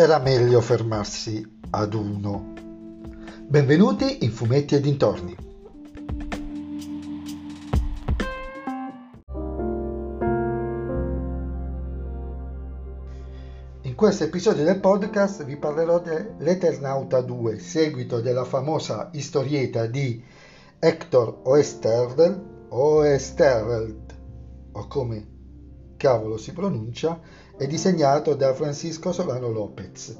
era meglio fermarsi ad uno. Benvenuti in Fumetti e dintorni. In questo episodio del podcast vi parlerò dell'Eternauta 2, seguito della famosa storietta di Hector Oesterveld, Oesterveld, o come cavolo si pronuncia, è disegnato da Francisco Solano Lopez,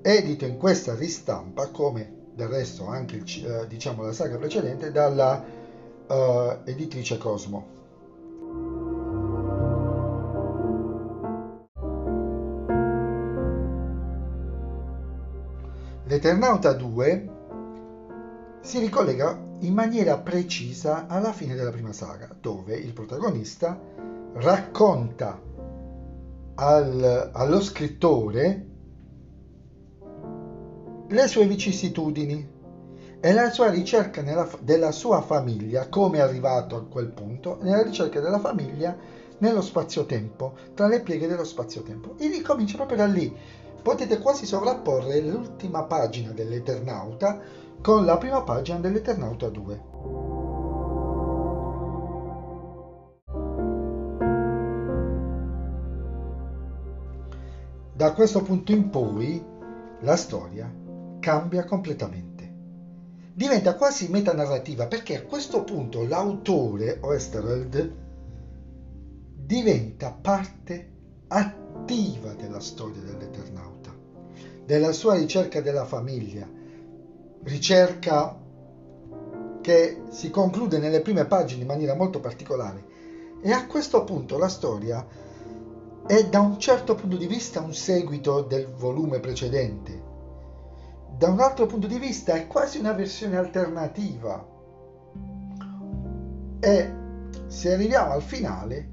edito in questa ristampa, come del resto anche il, eh, diciamo, la saga precedente, dalla uh, editrice Cosmo. L'Eternauta 2 si ricollega in maniera precisa alla fine della prima saga, dove il protagonista racconta al, allo scrittore le sue vicissitudini e la sua ricerca nella, della sua famiglia, come è arrivato a quel punto, nella ricerca della famiglia nello spazio-tempo, tra le pieghe dello spazio-tempo. E ricomincia proprio da lì. Potete quasi sovrapporre l'ultima pagina dell'Eternauta con la prima pagina dell'Eternauta 2. Da questo punto in poi la storia cambia completamente. Diventa quasi metanarrativa perché a questo punto l'autore, Oesterheld, diventa parte attiva della storia dell'Eternauta, della sua ricerca della famiglia, ricerca che si conclude nelle prime pagine in maniera molto particolare. E a questo punto la storia è da un certo punto di vista un seguito del volume precedente. Da un altro punto di vista è quasi una versione alternativa. E se arriviamo al finale,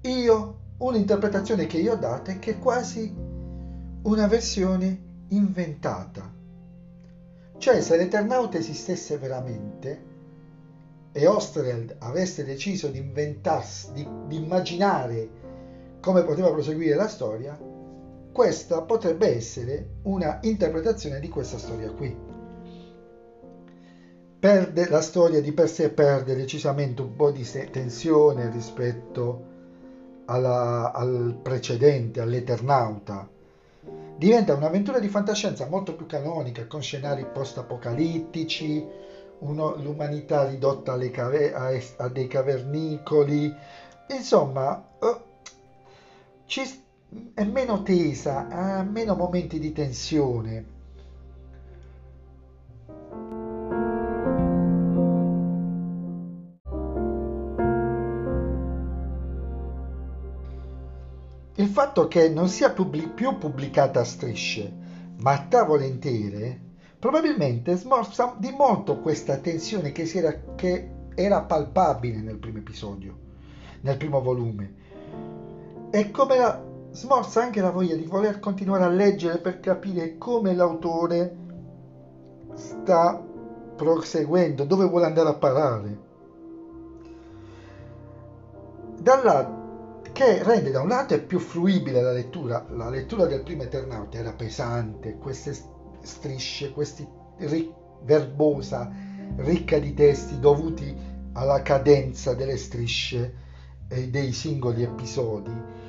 io, un'interpretazione che io ho data è che è quasi una versione inventata. Cioè se l'Eternauta esistesse veramente e Ostreld avesse deciso di inventarsi, di, di immaginare come poteva proseguire la storia, questa potrebbe essere una interpretazione di questa storia qui. Perde, la storia di per sé perde decisamente un po' di tensione rispetto alla, al precedente, all'Eternauta. Diventa un'avventura di fantascienza molto più canonica, con scenari post-apocalittici, uno, l'umanità ridotta cave, a, a, dei cavernicoli. Insomma, uh, ci, è meno tesa, ha meno momenti di tensione. Il fatto che non sia più pubblicata a strisce, ma a tavole intere, probabilmente smorza di molto questa tensione che, era, che era palpabile nel primo episodio, nel primo volume e come la, smorza anche la voglia di voler continuare a leggere per capire come l'autore sta proseguendo, dove vuole andare a parare. Dalla, che rende da un lato più fruibile la lettura, la lettura del primo Eternauta era pesante, queste strisce, questi ri, verbosa, ricca di testi dovuti alla cadenza delle strisce e dei singoli episodi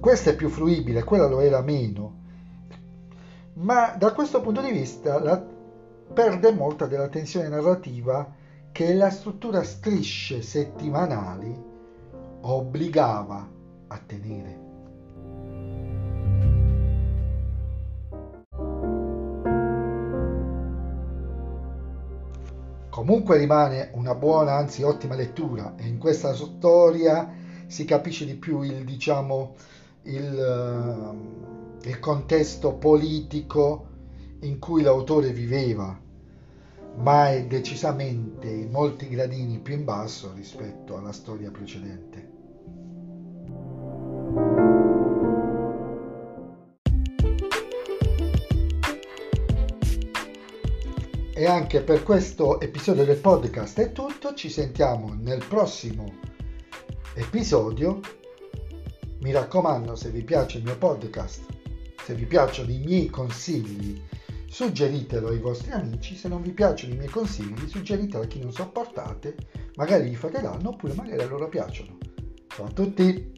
questa è più fruibile, quella lo era meno. Ma da questo punto di vista la, perde molta della tensione narrativa che la struttura strisce settimanali obbligava a tenere. Comunque rimane una buona, anzi ottima lettura e in questa storia si capisce di più il, diciamo, il, il contesto politico in cui l'autore viveva, ma è decisamente molti gradini più in basso rispetto alla storia precedente. E anche per questo episodio del podcast è tutto, ci sentiamo nel prossimo episodio mi raccomando, se vi piace il mio podcast, Se vi piacciono i miei consigli, suggeritelo ai vostri amici. Se non vi piacciono i miei consigli, suggeritelo a chi non sopportate. Magari gli fate danno oppure magari a loro piacciono. Ciao a tutti!